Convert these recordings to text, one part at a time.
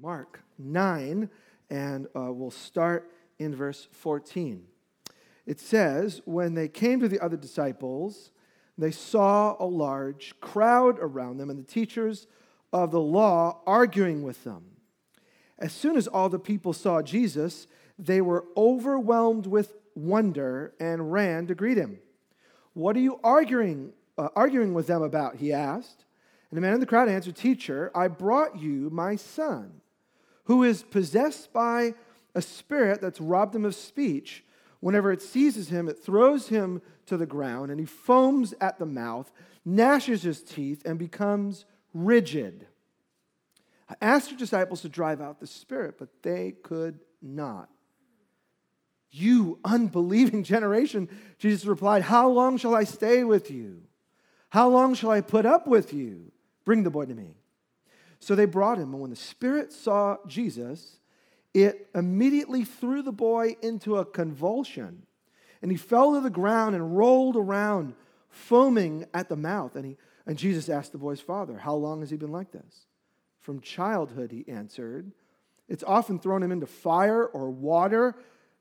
Mark 9, and uh, we'll start in verse 14. It says, When they came to the other disciples, they saw a large crowd around them and the teachers of the law arguing with them. As soon as all the people saw Jesus, they were overwhelmed with wonder and ran to greet him. What are you arguing, uh, arguing with them about? He asked. And the man in the crowd answered, Teacher, I brought you my son who is possessed by a spirit that's robbed him of speech. Whenever it seizes him, it throws him to the ground, and he foams at the mouth, gnashes his teeth, and becomes rigid. I asked your disciples to drive out the spirit, but they could not. You unbelieving generation, Jesus replied, How long shall I stay with you? How long shall I put up with you? Bring the boy to me. So they brought him, and when the Spirit saw Jesus, it immediately threw the boy into a convulsion. And he fell to the ground and rolled around, foaming at the mouth. And, he, and Jesus asked the boy's father, How long has he been like this? From childhood, he answered. It's often thrown him into fire or water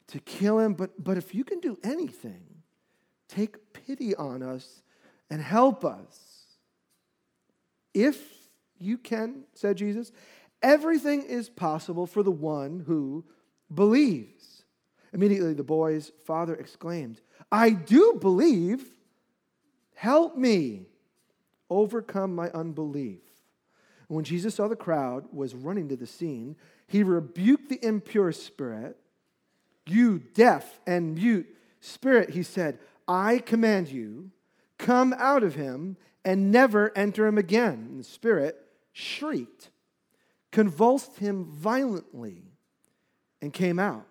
to kill him. But, but if you can do anything, take pity on us and help us. If you can, said Jesus. Everything is possible for the one who believes. Immediately, the boy's father exclaimed, I do believe. Help me overcome my unbelief. And when Jesus saw the crowd was running to the scene, he rebuked the impure spirit. You deaf and mute spirit, he said, I command you, come out of him and never enter him again. And the spirit shrieked, convulsed him violently, and came out.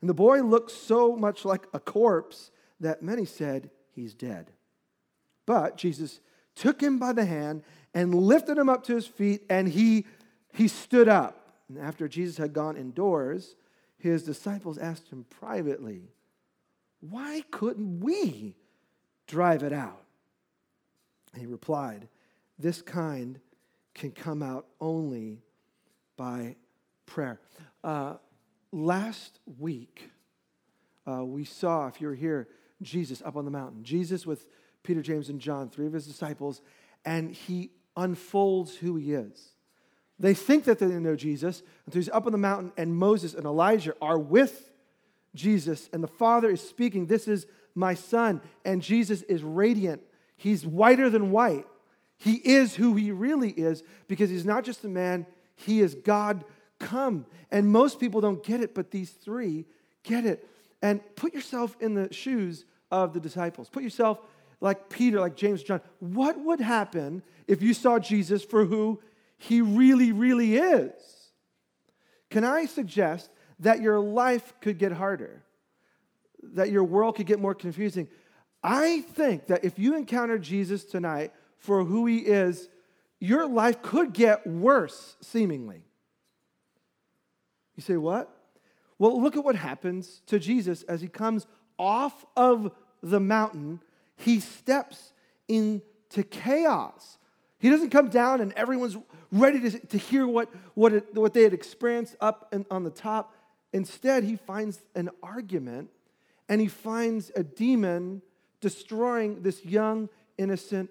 And the boy looked so much like a corpse that many said, He's dead. But Jesus took him by the hand and lifted him up to his feet, and he, he stood up. And after Jesus had gone indoors, his disciples asked him privately, Why couldn't we drive it out? And he replied, This kind can come out only by prayer. Uh, last week, uh, we saw, if you were here, Jesus up on the mountain. Jesus with Peter, James, and John, three of his disciples, and he unfolds who he is. They think that they know Jesus until he's up on the mountain, and Moses and Elijah are with Jesus, and the Father is speaking, This is my son. And Jesus is radiant. He's whiter than white. He is who he really is because he's not just a man, he is God come. And most people don't get it, but these three get it. And put yourself in the shoes of the disciples. Put yourself like Peter, like James, John. What would happen if you saw Jesus for who he really, really is? Can I suggest that your life could get harder? That your world could get more confusing? I think that if you encounter Jesus tonight, for who he is, your life could get worse, seemingly. You say, what? Well, look at what happens to Jesus as he comes off of the mountain. He steps into chaos. He doesn't come down and everyone's ready to, to hear what, what, it, what they had experienced up and on the top. Instead, he finds an argument and he finds a demon destroying this young, innocent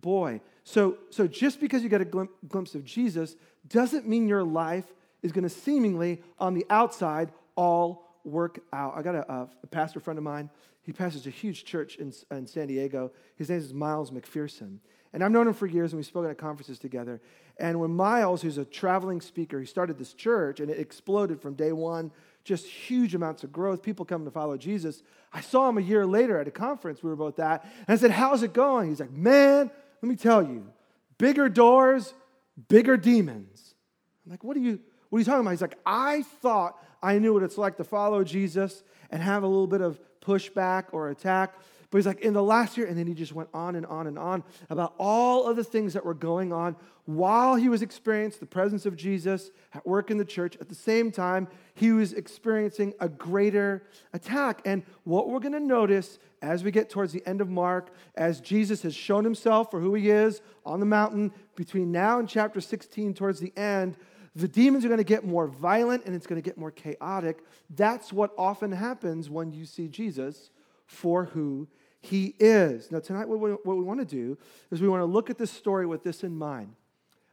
boy. So, so just because you get a glimpse of Jesus doesn't mean your life is going to seemingly, on the outside, all work out. I got a, a, pastor friend of mine. He pastors a huge church in, in San Diego. His name is Miles McPherson. And I've known him for years, and we've spoken at conferences together. And when Miles, who's a traveling speaker, he started this church, and it exploded from day one, just huge amounts of growth, people coming to follow Jesus. I saw him a year later at a conference we were both at, and I said, How's it going? He's like, Man, let me tell you, bigger doors, bigger demons. I'm like, what are you, what are you talking about? He's like, I thought I knew what it's like to follow Jesus and have a little bit of pushback or attack. But he's like, in the last year, and then he just went on and on and on about all of the things that were going on while he was experiencing the presence of Jesus at work in the church. At the same time, he was experiencing a greater attack. And what we're going to notice as we get towards the end of Mark, as Jesus has shown himself for who he is on the mountain, between now and chapter 16, towards the end, the demons are going to get more violent and it's going to get more chaotic. That's what often happens when you see Jesus for who he is. Now, tonight, what we, what we want to do is we want to look at this story with this in mind.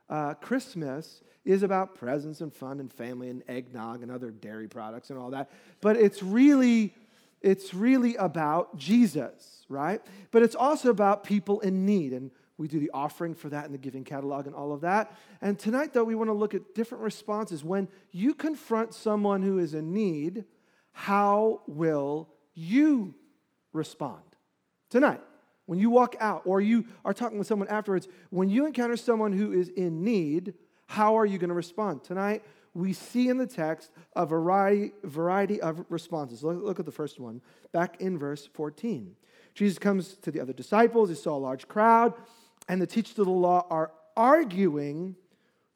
Uh, Christmas is about presents and fun and family and eggnog and other dairy products and all that, but it's really it's really about Jesus, right? But it's also about people in need. And we do the offering for that in the giving catalog and all of that. And tonight, though, we want to look at different responses. When you confront someone who is in need, how will you respond? Tonight, when you walk out or you are talking with someone afterwards, when you encounter someone who is in need, how are you going to respond? Tonight, we see in the text a variety, variety of responses. Look, look at the first one, back in verse 14. Jesus comes to the other disciples. He saw a large crowd, and the teachers of the law are arguing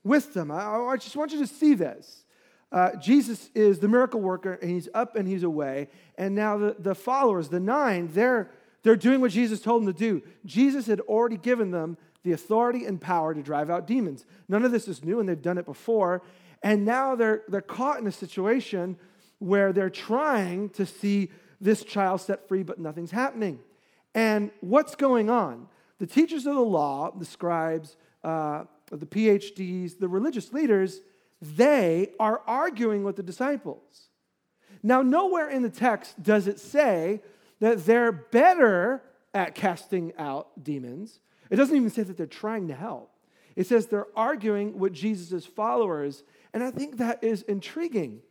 with them. I, I just want you to see this. Uh, Jesus is the miracle worker, and he's up and he's away. And now the, the followers, the nine, they're, they're doing what Jesus told them to do. Jesus had already given them the authority and power to drive out demons. None of this is new, and they've done it before. And now they're, they're caught in a situation where they're trying to see this child set free, but nothing's happening. And what's going on? The teachers of the law, the scribes, uh, the PhDs, the religious leaders, they are arguing with the disciples. Now, nowhere in the text does it say that they're better at casting out demons. It doesn't even say that they're trying to help. It says they're arguing with Jesus' followers and I think that is intriguing.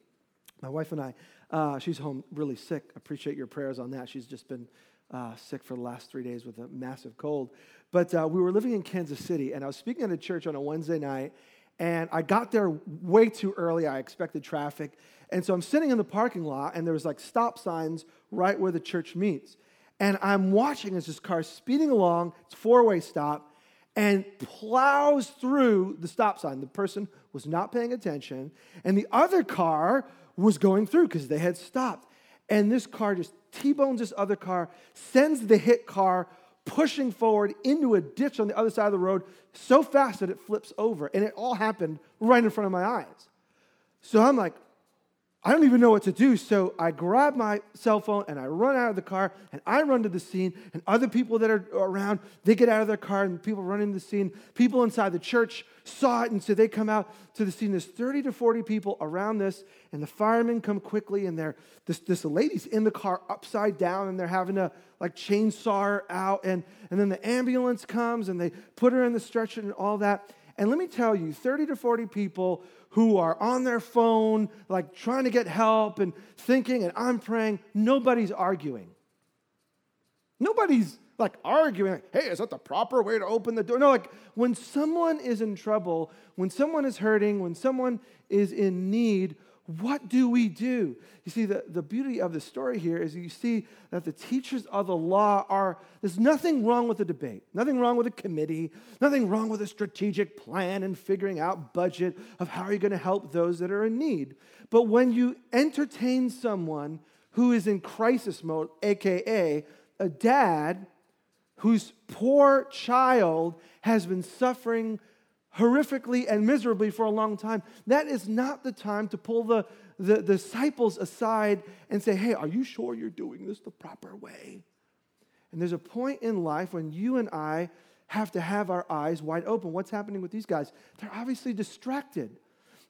My wife and I, uh, she's home really sick. Appreciate your prayers on that. She's just been uh, sick for the last three days with a massive cold. But uh, we were living in Kansas City, and I was speaking at a church on a Wednesday night, and I got there way too early. I expected traffic. And so I'm sitting in the parking lot, and there was like stop signs right where the church meets. And I'm watching as this car speeding along, it's four way stop, and plows through the stop sign. The person was not paying attention, and the other car was going through because they had stopped. And this car just T bones this other car, sends the hit car pushing forward into a ditch on the other side of the road so fast that it flips over. And it all happened right in front of my eyes. So I'm like, I don't even know what to do. So I grab my cell phone and I run out of the car and I run to the scene. And other people that are around, they get out of their car and people run into the scene. People inside the church saw it and so they come out to the scene. There's 30 to 40 people around this, and the firemen come quickly and they're this, this lady's in the car upside down and they're having to like chainsaw her out. And, and then the ambulance comes and they put her in the stretcher and all that. And let me tell you, 30 to 40 people who are on their phone, like trying to get help and thinking, and I'm praying, nobody's arguing. Nobody's like arguing, like, hey, is that the proper way to open the door? No, like when someone is in trouble, when someone is hurting, when someone is in need, what do we do? You see, the, the beauty of the story here is you see that the teachers of the law are, there's nothing wrong with the debate, nothing wrong with a committee, nothing wrong with a strategic plan and figuring out budget of how are you're going to help those that are in need. But when you entertain someone who is in crisis mode, AKA a dad whose poor child has been suffering horrifically and miserably for a long time, that is not the time to pull the, the, disciples aside and say, Hey, are you sure you're doing this the proper way? And there's a point in life when you and I have to have our eyes wide open. What's happening with these guys? They're obviously distracted.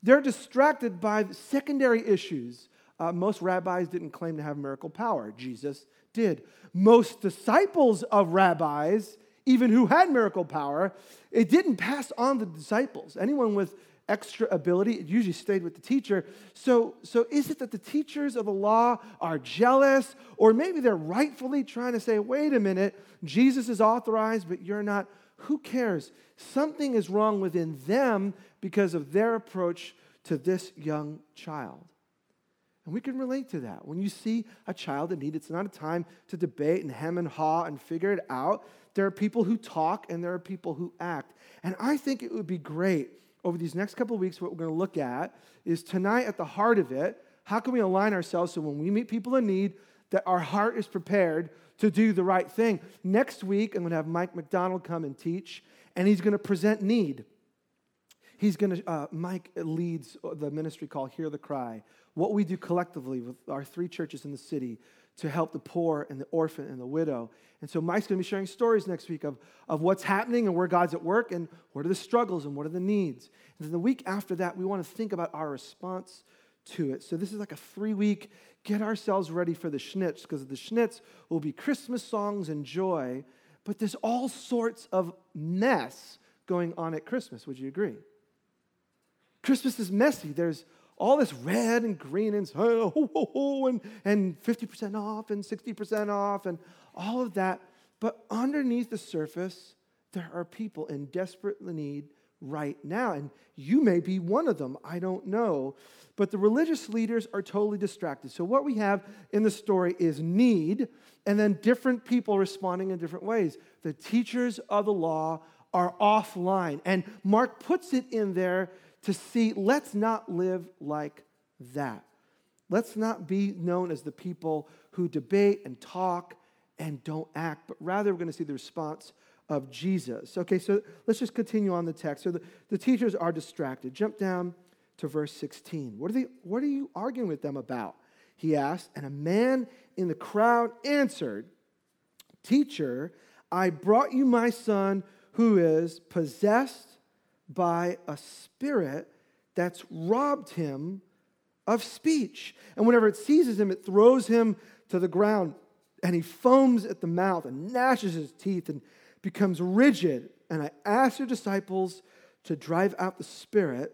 They're distracted by secondary issues. Uh, most rabbis didn't claim to have miracle power. Jesus did. Most disciples of rabbis even who had miracle power, it didn't pass on the disciples. Anyone with extra ability, it usually stayed with the teacher. So, so is it that the teachers of the law are jealous, or maybe they're rightfully trying to say, wait a minute, Jesus is authorized, but you're not? Who cares? Something is wrong within them because of their approach to this young child. And we can relate to that. When you see a child in need, it's not a time to debate and hem and haw and figure it out. There are people who talk and there are people who act. And I think it would be great over these next couple of weeks, what we're going to look at is tonight at the heart of it, how can we align ourselves so when we meet people in need, that our heart is prepared to do the right thing. Next week, I'm going to have Mike McDonald come and teach, and he's going to present need. he's going to, uh, Mike leads the ministry called Hear the Cry. What we do collectively with our three churches in the city to help the poor and the orphan and the widow. And so Mike's going to be sharing stories next week of, of what's happening and where God's at work and what are the struggles and what are the needs. And then the week after that, we want to think about our response to it. So this is like a three week get ourselves ready for the schnitz because the schnitz will be Christmas songs and joy, but there's all sorts of mess going on at Christmas. Would you agree? Christmas is messy. There's all this red and green and, and, and 50% off and 60% off and all of that. But underneath the surface, there are people in desperate need right now. And you may be one of them. I don't know. But the religious leaders are totally distracted. So, what we have in the story is need, and then different people responding in different ways. The teachers of the law are offline. And Mark puts it in there to see let's not live like that. Let's not be known as the people who debate and talk and don't act, but rather we're going to see the response of Jesus. Okay, so let's just continue on the text. So the, the teachers are distracted. Jump down to verse 16. What are, they, what are you arguing with them about? He asked, and a man in the crowd answered, Teacher, I brought you my son who is possessed by a spirit that's robbed him of speech. And whenever it seizes him, it throws him to the ground, and he foams at the mouth and gnashes his teeth and becomes rigid. And I asked your disciples to drive out the spirit,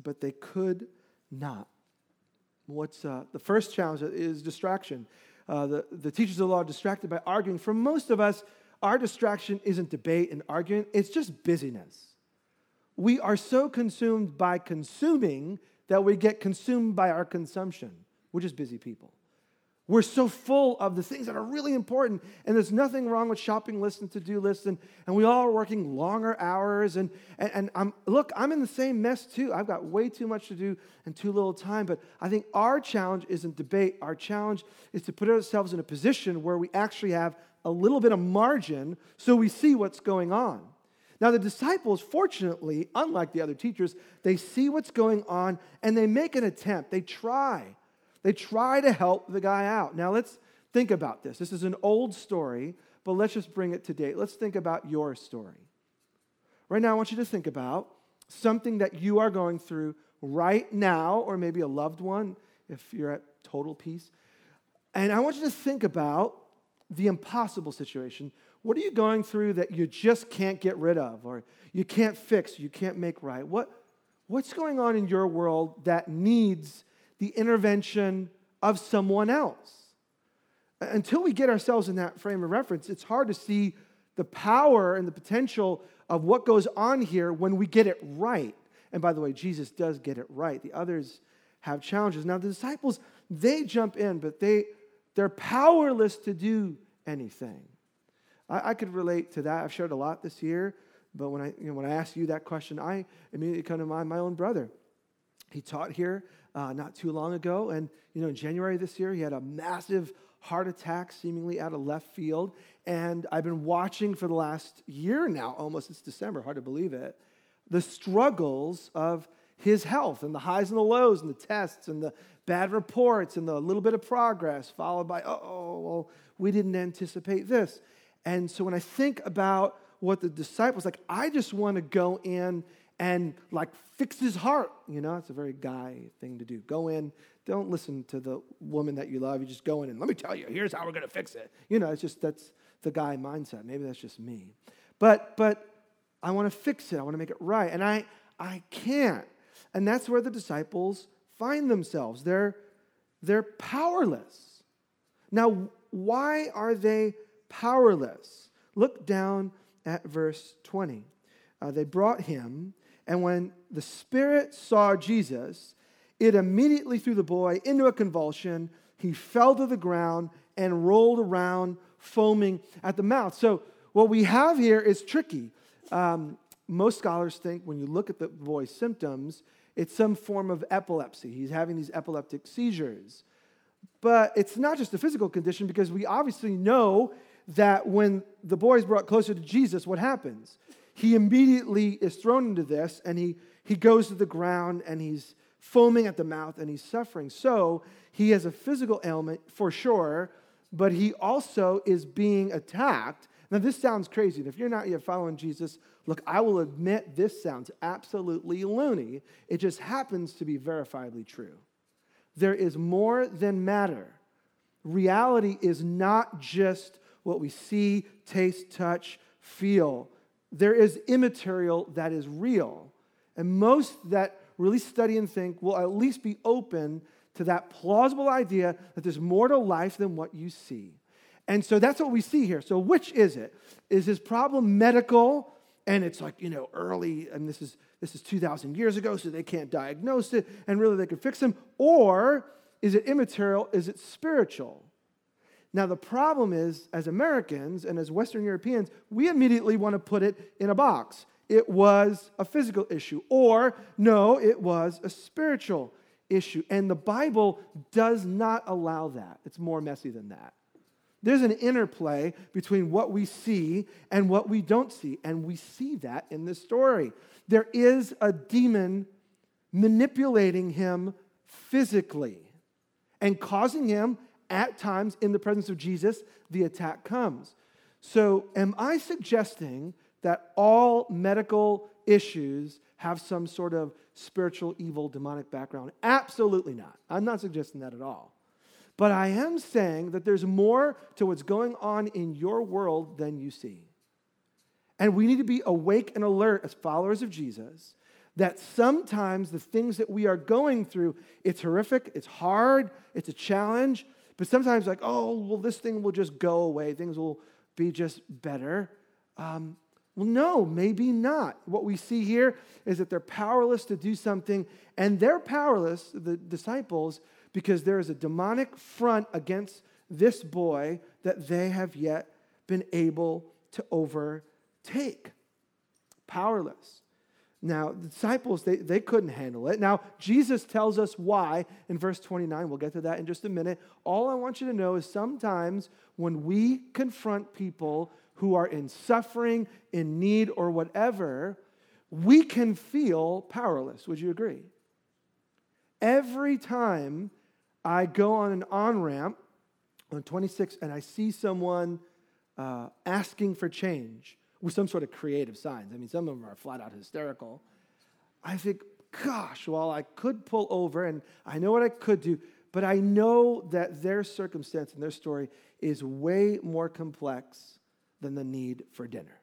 but they could not. What's uh, the first challenge is distraction. Uh, the, the teachers of the law are distracted by arguing. For most of us, our distraction isn't debate and arguing, it's just busyness we are so consumed by consuming that we get consumed by our consumption. We're just busy people. We're so full of the things that are really important, and there's nothing wrong with shopping lists and to do lists, and, and we all are working longer hours. And, and, and I'm, look, I'm in the same mess too. I've got way too much to do and too little time, but I think our challenge isn't debate. Our challenge is to put ourselves in a position where we actually have a little bit of margin so we see what's going on. Now, the disciples, fortunately, unlike the other teachers, they see what's going on and they make an attempt. They try. They try to help the guy out. Now, let's think about this. This is an old story, but let's just bring it to date. Let's think about your story. Right now, I want you to think about something that you are going through right now, or maybe a loved one if you're at total peace. And I want you to think about the impossible situation what are you going through that you just can't get rid of or you can't fix, you can't make right? What, what's going on in your world that needs the intervention of someone else? Uh, until we get ourselves in that frame of reference, it's hard to see the power and the potential of what goes on here when we get it right. And by the way, Jesus does get it right. The others have challenges. Now, the disciples, they jump in, but they, they're powerless to do anything. I, I could relate to that. I've shared a lot this year, but when I, you know, when I ask you that question, I immediately come to mind my own brother. He taught here uh, not too long ago, and you know, in January this year, he had a massive heart attack, seemingly out of left field. And I've been watching for the last year now, almost it's December, hard to believe it, the struggles of his health and the highs and the lows and the tests and the bad reports and the little bit of progress, followed by, oh, well, we didn't anticipate this. And so when I think about what the disciples like, I just want to go in and like fix his heart. You know, it's a very guy thing to do. Go in, don't listen to the woman that you love. You just go in and let me tell you, here's how we're going to fix it. You know, it's just that's the guy mindset. Maybe that's just me. But but I want to fix it. I want to make it right. And I I can't. And that's where the disciples find themselves. They're they're powerless. Now, why are they powerless. Look down at verse 20. Uh, they brought him, and when the Spirit saw Jesus, it immediately threw the boy into a convulsion. He fell to the ground and rolled around, foaming at the mouth. So, what we have here is tricky. Um, most scholars think when you look at the boy's symptoms, it's some form of epilepsy. He's having these epileptic seizures. But it's not just a physical condition because we obviously know that when the boy is brought closer to Jesus, what happens? he immediately is thrown into this and he, he goes to the ground and he's foaming at the mouth and he's suffering. So he has a physical ailment for sure, but he also is being attacked. Now, this sounds crazy. And if you're not yet following Jesus, look, I will admit this sounds absolutely loony. It just happens to be verifiably true. There is more than matter. Reality is not just what we see, taste, touch, feel. There is immaterial that is real. And most that really study and think will at least be open to that plausible idea that there's more to life than what you see. And so that's what we see here. So, which is it? Is his problem medical? And it's like, you know, early, and this is this is 2,000 years ago, so they can't diagnose it, and really they could fix him. Or is it immaterial? Is it spiritual? Now, the problem is, as Americans and as Western Europeans, we immediately want to put it in a box. It was a physical issue, or no, it was a spiritual issue. And the Bible does not allow that. It's more messy than that. There's an interplay between what we see and what we don't see, and we see that in this story. There is a demon manipulating him physically and causing him at times in the presence of Jesus, the attack comes. So, am I suggesting that all medical issues have some sort of spiritual, evil, demonic background? Absolutely not. I'm not suggesting that at all. But I am saying that there's more to what's going on in your world than you see. And we need to be awake and alert as followers of Jesus that sometimes the things that we are going through, it's horrific, it's hard, it's a challenge, but sometimes, like, oh, well, this thing will just go away, things will be just better. Um, well, no, maybe not. What we see here is that they're powerless to do something, and they're powerless, the disciples, because there is a demonic front against this boy that they have yet been able to overtake. Powerless. Now, the disciples, they, they couldn't handle it. Now, Jesus tells us why in verse 29. We'll get to that in just a minute. All I want you to know is sometimes when we confront people who are in suffering, in need, or whatever, we can feel powerless. Would you agree? Every time I go on an on ramp on 26 and I see someone uh, asking for change, with some sort of creative signs. I mean, some of them are flat out hysterical. I think, gosh, well, I could pull over and I know what I could do, but I know that their circumstance and their story is way more complex than the need for dinner.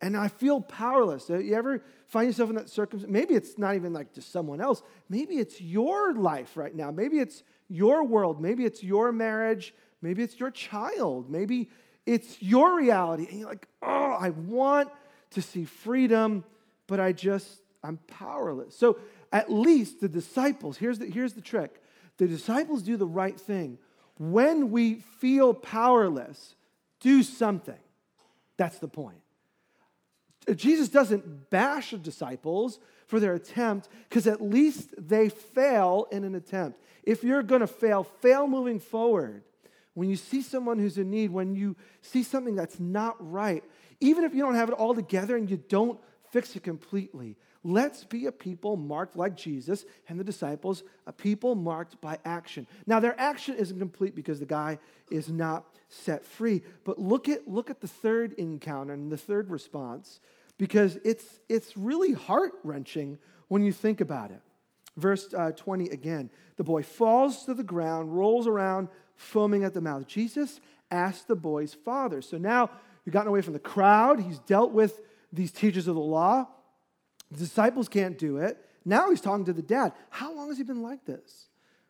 And I feel powerless. Uh, you ever find yourself in that circumstance? Maybe it's not even like just someone else. Maybe it's your life right now. Maybe it's your world. Maybe it's your marriage. Maybe it's your child. Maybe it's your reality. And you're like, oh, I want to see freedom, but I just, I'm powerless. So at least the disciples, here's the, here's the trick the disciples do the right thing. When we feel powerless, do something. That's the point. Uh, Jesus doesn't bash the disciples for their attempt because at least they fail in an attempt. If you're going to fail, fail moving forward when you see someone who's in need, when you see something that's not right, even if you don't have it all together and you don't fix it completely, let's be a people marked like Jesus and the disciples, a people marked by action. Now, their action isn't complete because the guy is not set free, but look at, look at the third encounter and the third response because it's, it's really heart wrenching when you think about it. Verse uh, 20 again the boy falls to the ground, rolls around, foaming at the mouth. Jesus asked the boy's father. So now he's gotten away from the crowd. He's dealt with these teachers of the law. The disciples can't do it. Now he's talking to the dad. How long has he been like this?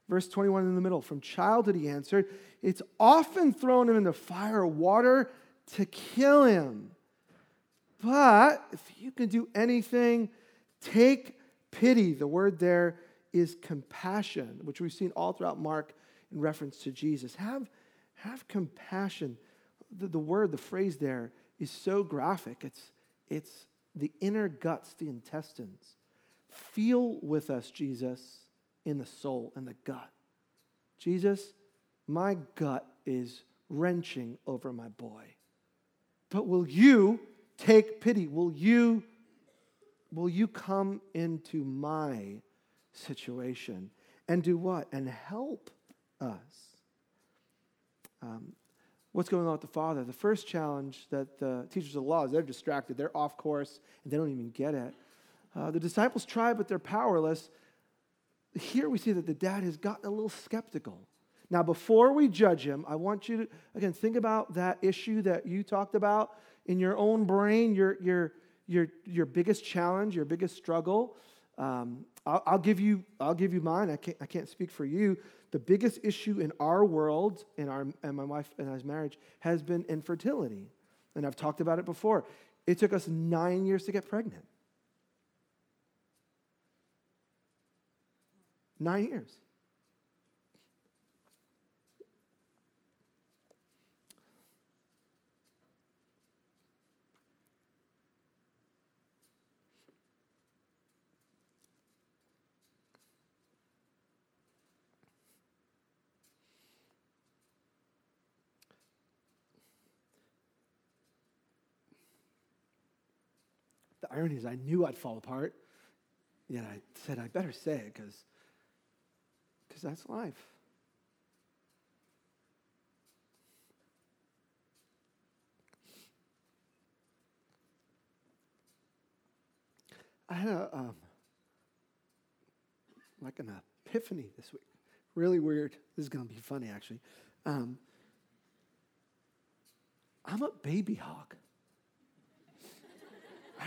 Verse 21 in the middle. From childhood, he answered, It's often thrown him into fire or water to kill him. But if you can do anything, take pity. The word there is compassion, which we've seen all throughout Mark in reference to Jesus. Have, have compassion. The, the word, the phrase there is so graphic. It's, it's the inner guts, the intestines. Feel with us, Jesus, in the soul and the gut. Jesus, my gut is wrenching over my boy. But will you take pity? Will you, will you come into my situation and do what? And help us. Um, what's going on with the Father? The first challenge that the teachers of the law is they're distracted, they're off course, and they don't even get it. Uh, the disciples try, but they're powerless. Here we see that the dad has gotten a little skeptical. Now, before we judge him, I want you to, again, think about that issue that you talked about in your own brain, your, your, your, your biggest challenge, your biggest struggle. Um, I'll, I'll, give you, I'll give you mine. I can't, I can't speak for you. The biggest issue in our world, in our, and my wife and I's marriage, has been infertility. And I've talked about it before. It took us nine years to get pregnant. Nine years. The irony is, I knew I'd fall apart, yet I said, I better say it because that's life. I had a, um, like an epiphany this week. Really weird. This is going to be funny, actually. Um, I'm a baby hog.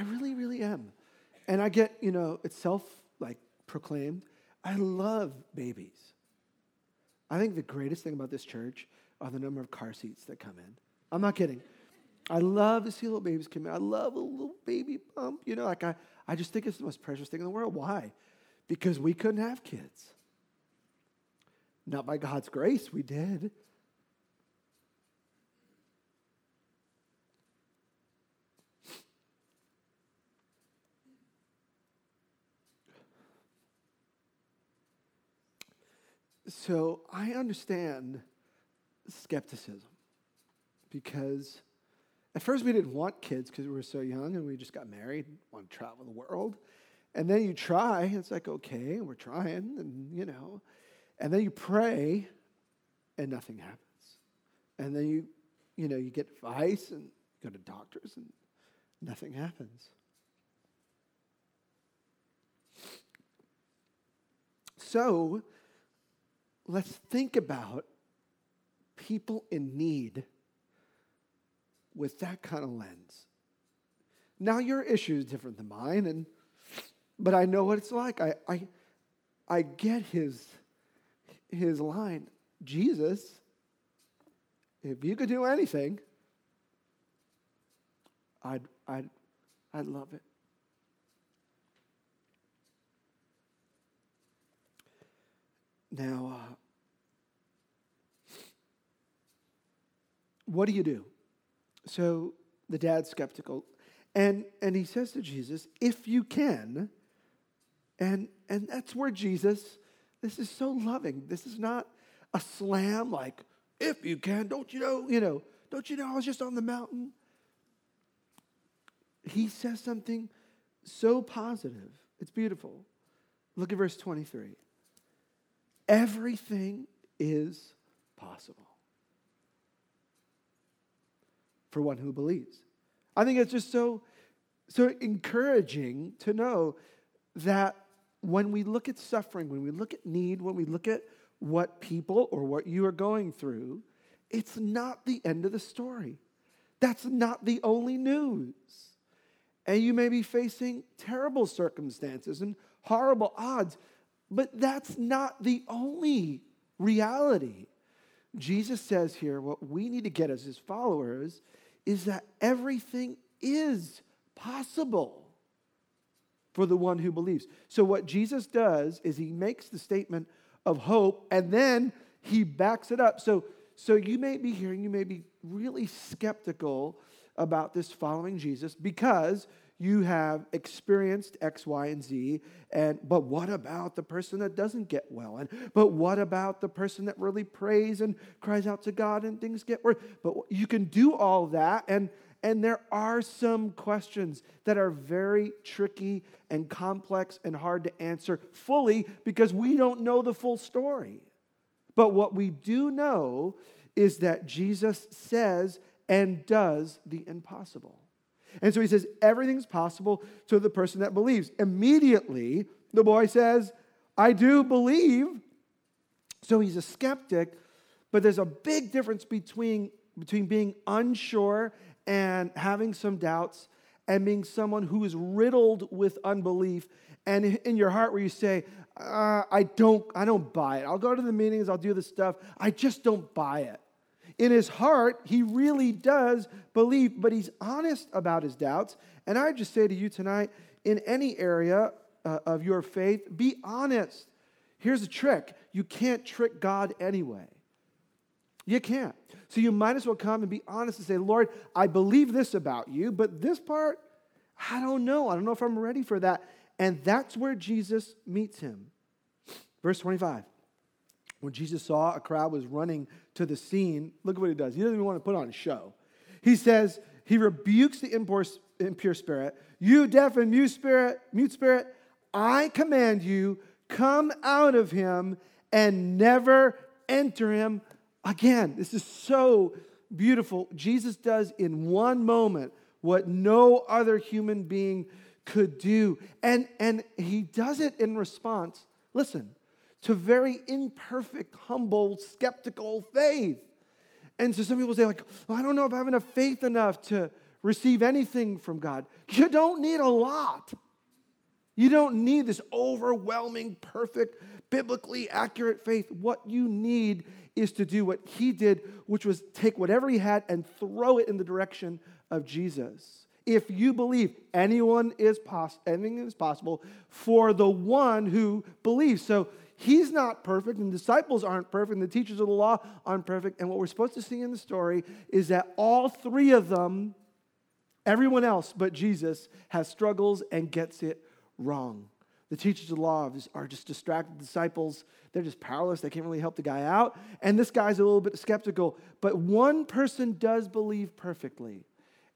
I really, really am. And I get, you know, it's self like proclaimed. I love babies. I think the greatest thing about this church are the number of car seats that come in. I'm not kidding. I love to see little babies come in. I love a little baby bump. You know, like I, I just think it's the most precious thing in the world. Why? Because we couldn't have kids. Not by God's grace, we did. So I understand skepticism because at first we didn't want kids because we were so young and we just got married, want to travel the world. And then you try, it's like, okay, we're trying, and you know. And then you pray and nothing happens. And then you, you know, you get advice and go to doctors and nothing happens. So let's think about people in need with that kind of lens. Now your issue is different than mine, and but I know what it's like. I I, I get his his line. Jesus, if you could do anything, I'd I'd I'd love it. Now, uh, what do you do? So the dad's skeptical. And, and he says to Jesus, if you can, and, and that's where Jesus, this is so loving. This is not a slam like, if you can, don't you know, you know, don't you know I was just on the mountain? He says something so positive. It's beautiful. Look at verse 23. Everything is possible for one who believes. I think it's just so, so encouraging to know that when we look at suffering, when we look at need, when we look at what people or what you are going through, it's not the end of the story. That's not the only news. And you may be facing terrible circumstances and horrible odds, but that's not the only reality. Jesus says here what we need to get as his followers is that everything is possible for the one who believes. So, what Jesus does is he makes the statement of hope and then he backs it up. So, so you may be hearing, you may be really skeptical about this following Jesus because you have experienced X, Y, and Z. And but what about the person that doesn't get well? And but what about the person that really prays and cries out to God and things get worse? But you can do all that and And there are some questions that are very tricky and complex and hard to answer fully because we don't know the full story. But what we do know is that Jesus says and does the impossible. And so he says, everything's possible to the person that believes. Immediately, the boy says, I do believe. So he's a skeptic, but there's a big difference between, between being unsure and having some doubts and being someone who is riddled with unbelief and in your heart where you say uh, i don't i don't buy it i'll go to the meetings i'll do the stuff i just don't buy it in his heart he really does believe but he's honest about his doubts and i just say to you tonight in any area uh, of your faith be honest here's a trick you can't trick god anyway you can't. So you might as well come and be honest and say, Lord, I believe this about you, but this part, I don't know. I don't know if I'm ready for that. And that's where Jesus meets him. Verse 25. When Jesus saw a crowd was running to the scene, look at what he does. He doesn't even want to put on a show. He says, he rebukes the impure spirit. You deaf and mute spirit, mute spirit, I command you, come out of him and never enter him Again, this is so beautiful. Jesus does in one moment what no other human being could do. And, and he does it in response, listen, to very imperfect, humble, skeptical faith. And so some people say, like, well, I don't know if I have enough faith enough to receive anything from God. You don't need a lot. You don't need this overwhelming, perfect, biblically accurate faith. What you need is to do what he did, which was take whatever he had and throw it in the direction of Jesus. If you believe anyone is pos- anything is possible for the one who believes. So he's not perfect, and disciples aren't perfect, and the teachers of the law aren't perfect. And what we're supposed to see in the story is that all three of them, everyone else but Jesus, has struggles and gets it wrong. The teachers of the law are just distracted disciples. They're just powerless. They can't really help the guy out. And this guy's a little bit skeptical. But one person does believe perfectly.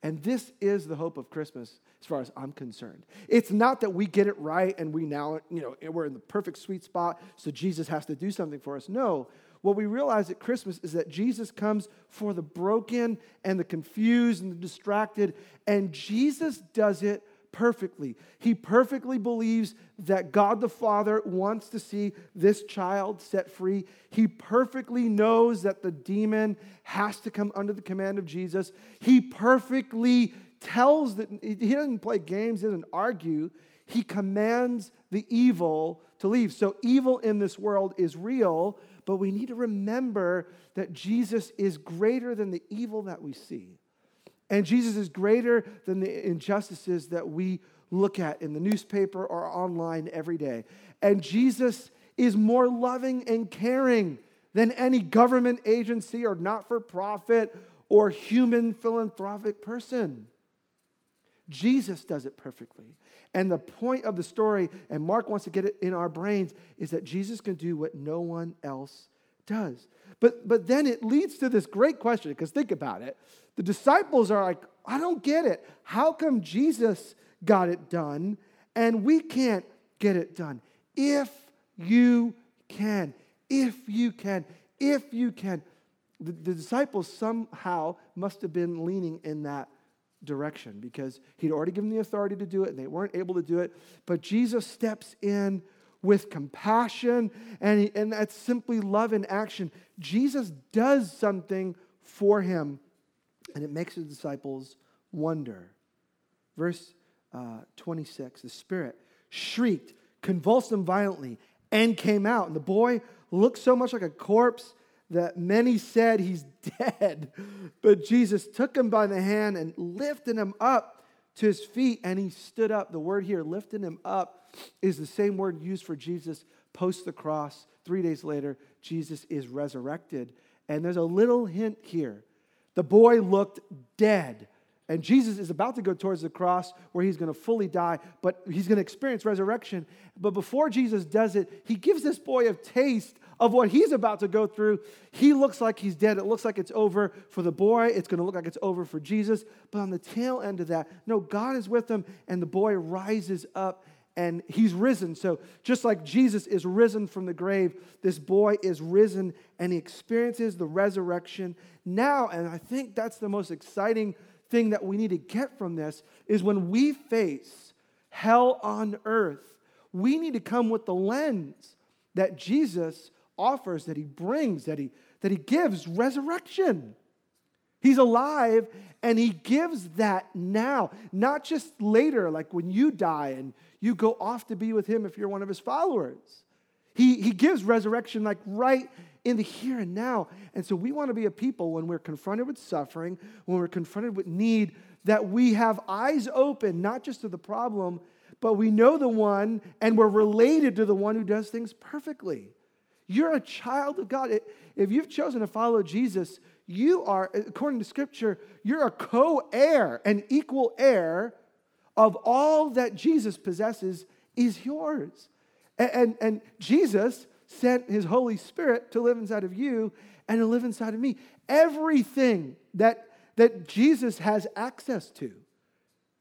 And this is the hope of Christmas, as far as I'm concerned. It's not that we get it right and we now, you know, we're in the perfect sweet spot, so Jesus has to do something for us. No. What we realize at Christmas is that Jesus comes for the broken and the confused and the distracted, and Jesus does it perfectly. He perfectly believes that God the Father wants to see this child set free. He perfectly knows that the demon has to come under the command of Jesus. He perfectly tells that he doesn't play games, he doesn't argue. He commands the evil to leave. So, evil in this world is real, but we need to remember that Jesus is greater than the evil that we see. And Jesus is greater than the injustices that we look at in the newspaper or online every day. And Jesus is more loving and caring than any government agency or not for profit or human philanthropic person. Jesus does it perfectly. And the point of the story, and Mark wants to get it in our brains, is that Jesus can do what no one else does. But, but then it leads to this great question, because think about it. The disciples are like, I don't get it. How come Jesus got it done and we can't get it done? If you can, if you can, if you can. The, the disciples somehow must have been leaning in that direction because he'd already given the authority to do it and they weren't able to do it. But Jesus steps in with compassion, and, and that's simply love in action. Jesus does something for him, and it makes the disciples wonder. Verse uh, 26 the Spirit shrieked, convulsed him violently, and came out. And the boy looked so much like a corpse that many said he's dead. But Jesus took him by the hand and lifted him up to his feet, and he stood up. The word here, lifting him up, is the same word used for Jesus post the cross. Three days later, Jesus is resurrected. And there's a little hint here. The boy looked dead. And Jesus is about to go towards the cross where he's going to fully die, but he's going to experience resurrection. But before Jesus does it, he gives this boy a taste of what he's about to go through. He looks like he's dead. It looks like it's over for the boy. It's going to look like it's over for Jesus. But on the tail end of that, no, God is with him, and the boy rises up and he's risen. So, just like Jesus is risen from the grave, this boy is risen and he experiences the resurrection now. And I think that's the most exciting thing that we need to get from this is when we face hell on earth, we need to come with the lens that Jesus offers, that he brings, that he, that he gives resurrection. He's alive and he gives that now, not just later, like when you die and you go off to be with him if you're one of his followers. He, he gives resurrection like right in the here and now. And so we want to be a people when we're confronted with suffering, when we're confronted with need, that we have eyes open, not just to the problem, but we know the one and we're related to the one who does things perfectly. You're a child of God. If you've chosen to follow Jesus, you are, according to Scripture, you're a co heir, an equal heir of all that Jesus possesses is yours. And, and, and, Jesus sent his Holy Spirit to live inside of you and to live inside of me. Everything that, that Jesus has access to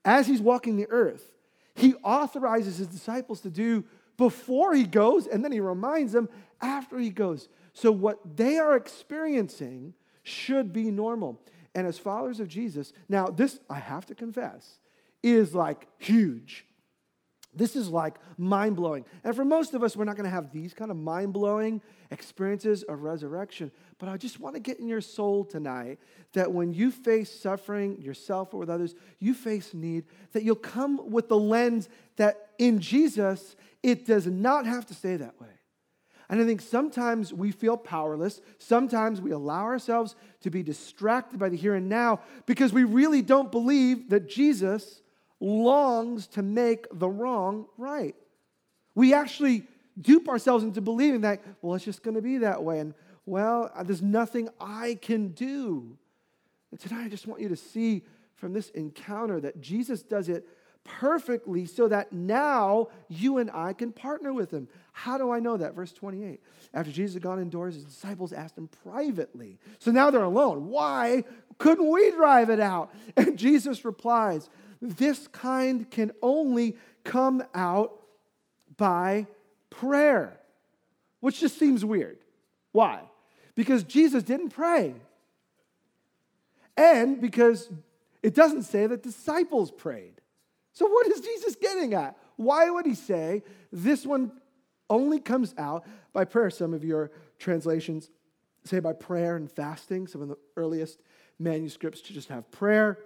as he's walking the earth, he authorizes his disciples to do before he goes, and then he reminds them after he goes. So, what they are experiencing should be normal. And as followers of Jesus, now this, I have to confess, is like huge. This is like mind blowing. And for most of us, we're not going to have these kind of mind blowing experiences of resurrection. But I just want to get in your soul tonight that when you face suffering yourself or with others, you face need, that you'll come with the lens that in Jesus, it does not have to stay that way. And I think sometimes we feel powerless. Sometimes we allow ourselves to be distracted by the here and now because we really don't believe that Jesus longs to make the wrong right. We actually dupe ourselves into believing that, well, it's just going to be that way. And, well, uh, there's nothing I can do. And tonight, I just want you to see from this encounter that Jesus does it perfectly so that now you and I can partner with him. How do I know that? Verse 28. After Jesus had gone indoors, his disciples asked him privately. So now they're alone. Why couldn't we drive it out? And Jesus replies, this kind can only come out by prayer, which just seems weird. Why? Because Jesus didn't pray. And because it doesn't say that disciples prayed. So, what is Jesus getting at? Why would he say this one only comes out by prayer? Some of your translations say by prayer and fasting. Some of the earliest manuscripts to just have prayer.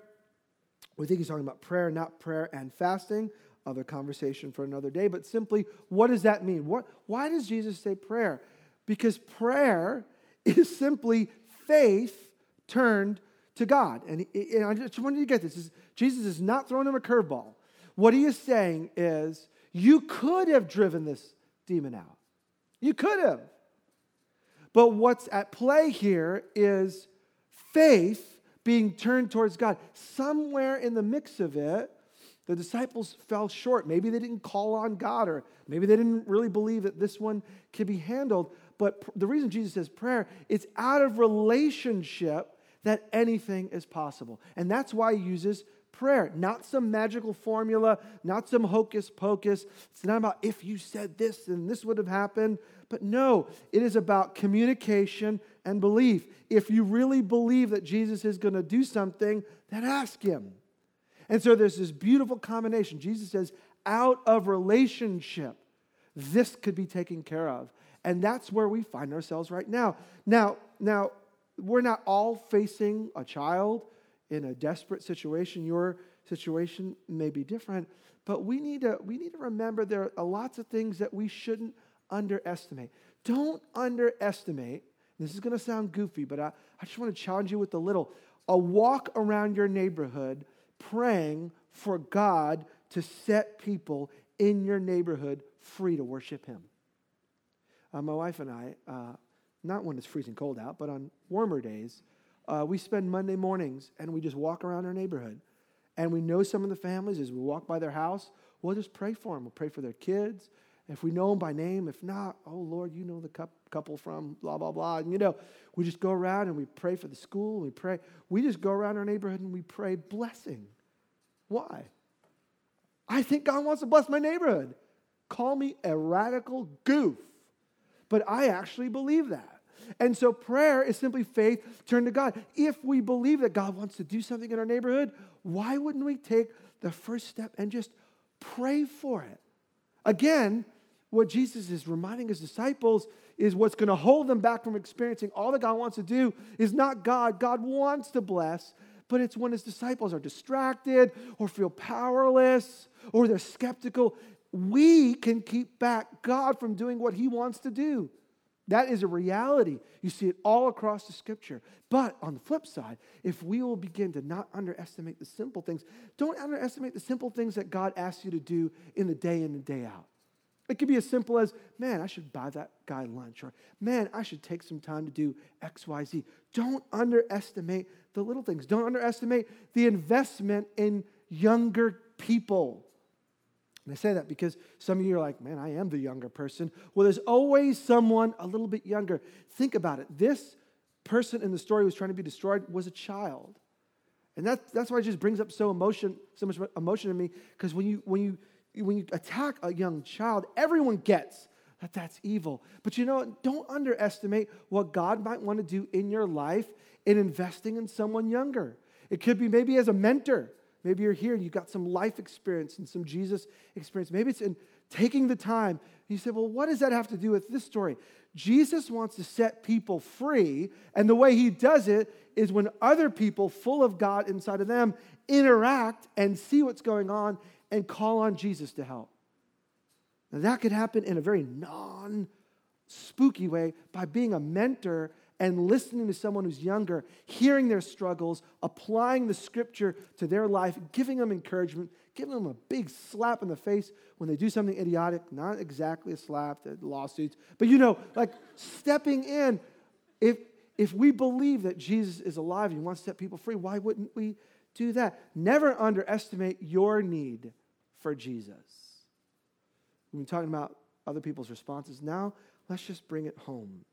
We think he's talking about prayer, not prayer and fasting. Other conversation for another day. But simply, what does that mean? What, why does Jesus say prayer? Because prayer is simply faith turned to God. And, and I just want you to get this. Jesus is not throwing him a curveball. What he is saying is, you could have driven this demon out. You could have. But what's at play here is faith being turned towards God. Somewhere in the mix of it, the disciples fell short. Maybe they didn't call on God, or maybe they didn't really believe that this one could be handled. But the reason Jesus says prayer, it's out of relationship that anything is possible. And that's why he uses prayer, not some magical formula, not some hocus pocus. It's not about if you said this, then this would have happened. But no, it is about communication and belief. If you really believe that Jesus is going to do something, then ask him. And so there's this beautiful combination. Jesus says, out of relationship, this could be taken care of. And that's where we find ourselves right now. Now, now we're not all facing a child in a desperate situation. Your situation may be different, but we need to, we need to remember there are lots of things that we shouldn't underestimate. Don't underestimate, this is going to sound goofy, but I, I just want to challenge you with a little. A walk around your neighborhood praying for God to set people in your neighborhood free to worship Him. Uh, my wife and I, uh, not when it's freezing cold out, but on warmer days, uh, we spend Monday mornings and we just walk around our neighborhood and we know some of the families as we walk by their house, we'll just pray for them. We'll pray for their kids. If we know them by name, if not, oh Lord, you know the couple from blah, blah, blah. And you know, we just go around and we pray for the school. We pray. We just go around our neighborhood and we pray blessing. Why? I think God wants to bless my neighborhood. Call me a radical goof, but I actually believe that. And so prayer is simply faith turned to God. If we believe that God wants to do something in our neighborhood, why wouldn't we take the first step and just pray for it? Again, what Jesus is reminding his disciples is what's going to hold them back from experiencing all that God wants to do is not God. God wants to bless, but it's when his disciples are distracted or feel powerless or they're skeptical. We can keep back God from doing what he wants to do. That is a reality. You see it all across the scripture. But on the flip side, if we will begin to not underestimate the simple things, don't underestimate the simple things that God asks you to do in the day in and day out. It could be as simple as, man, I should buy that guy lunch, or man, I should take some time to do X, Y, Z. Don't underestimate the little things. Don't underestimate the investment in younger people. And I say that because some of you are like, man, I am the younger person. Well, there's always someone a little bit younger. Think about it. This person in the story who was trying to be destroyed was a child. And that, that's why it just brings up so emotion, so much emotion in me, because when you when you when you attack a young child, everyone gets that that's evil. But you know, don't underestimate what God might want to do in your life in investing in someone younger. It could be maybe as a mentor. Maybe you're here and you've got some life experience and some Jesus experience. Maybe it's in taking the time. You say, well, what does that have to do with this story? Jesus wants to set people free, and the way he does it is when other people, full of God inside of them, interact and see what's going on and call on Jesus to help. Now, that could happen in a very non spooky way by being a mentor and listening to someone who's younger, hearing their struggles, applying the scripture to their life, giving them encouragement, giving them a big slap in the face when they do something idiotic, not exactly a slap, lawsuits, but you know, like stepping in. If, if we believe that Jesus is alive and he wants to set people free, why wouldn't we do that? Never underestimate your need for Jesus. We've been talking about other people's responses. Now, let's just bring it home.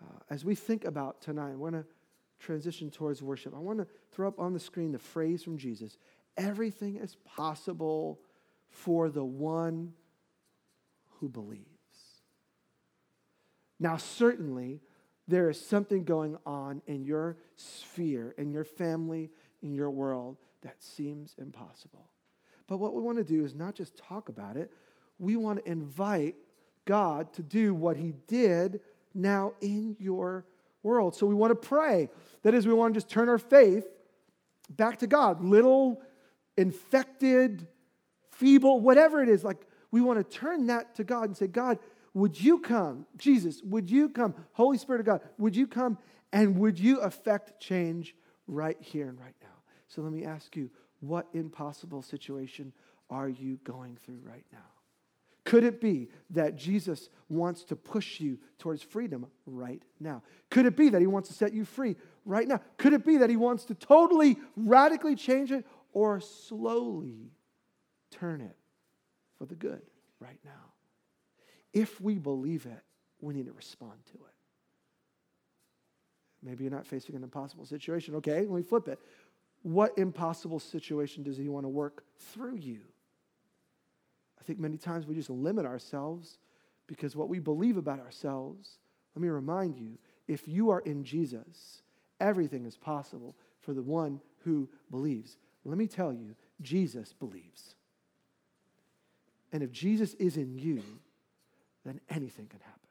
Uh, as we think about tonight, I want to transition towards worship. I want to throw up on the screen the phrase from Jesus everything is possible for the one who believes. Now, certainly, there is something going on in your sphere, in your family, in your world that seems impossible. But what we want to do is not just talk about it, we want to invite God to do what He did now in your world. So we want to pray. That is, we want to just turn our faith back to God. Little, infected, feeble, whatever it is, like we want to turn that to God and say, God, would you come? Jesus, would you come? Holy Spirit of God, would you come and would you affect change right here and right now? So let me ask you, what impossible situation are you going through right now? Could it be that Jesus wants to push you towards freedom right now? Could it be that he wants to set you free right now? Could it be that he wants to totally, radically change it or slowly turn it for the good right now? If we believe it, we need to respond to it. Maybe you're not facing an impossible situation. Okay, let me flip it. What impossible situation does he want to work through you? Think many times we just limit ourselves because what we believe about ourselves, let me remind you, if you are in Jesus, everything is possible for the one who believes. Let me tell you, Jesus believes. And if Jesus is in you, then anything can happen.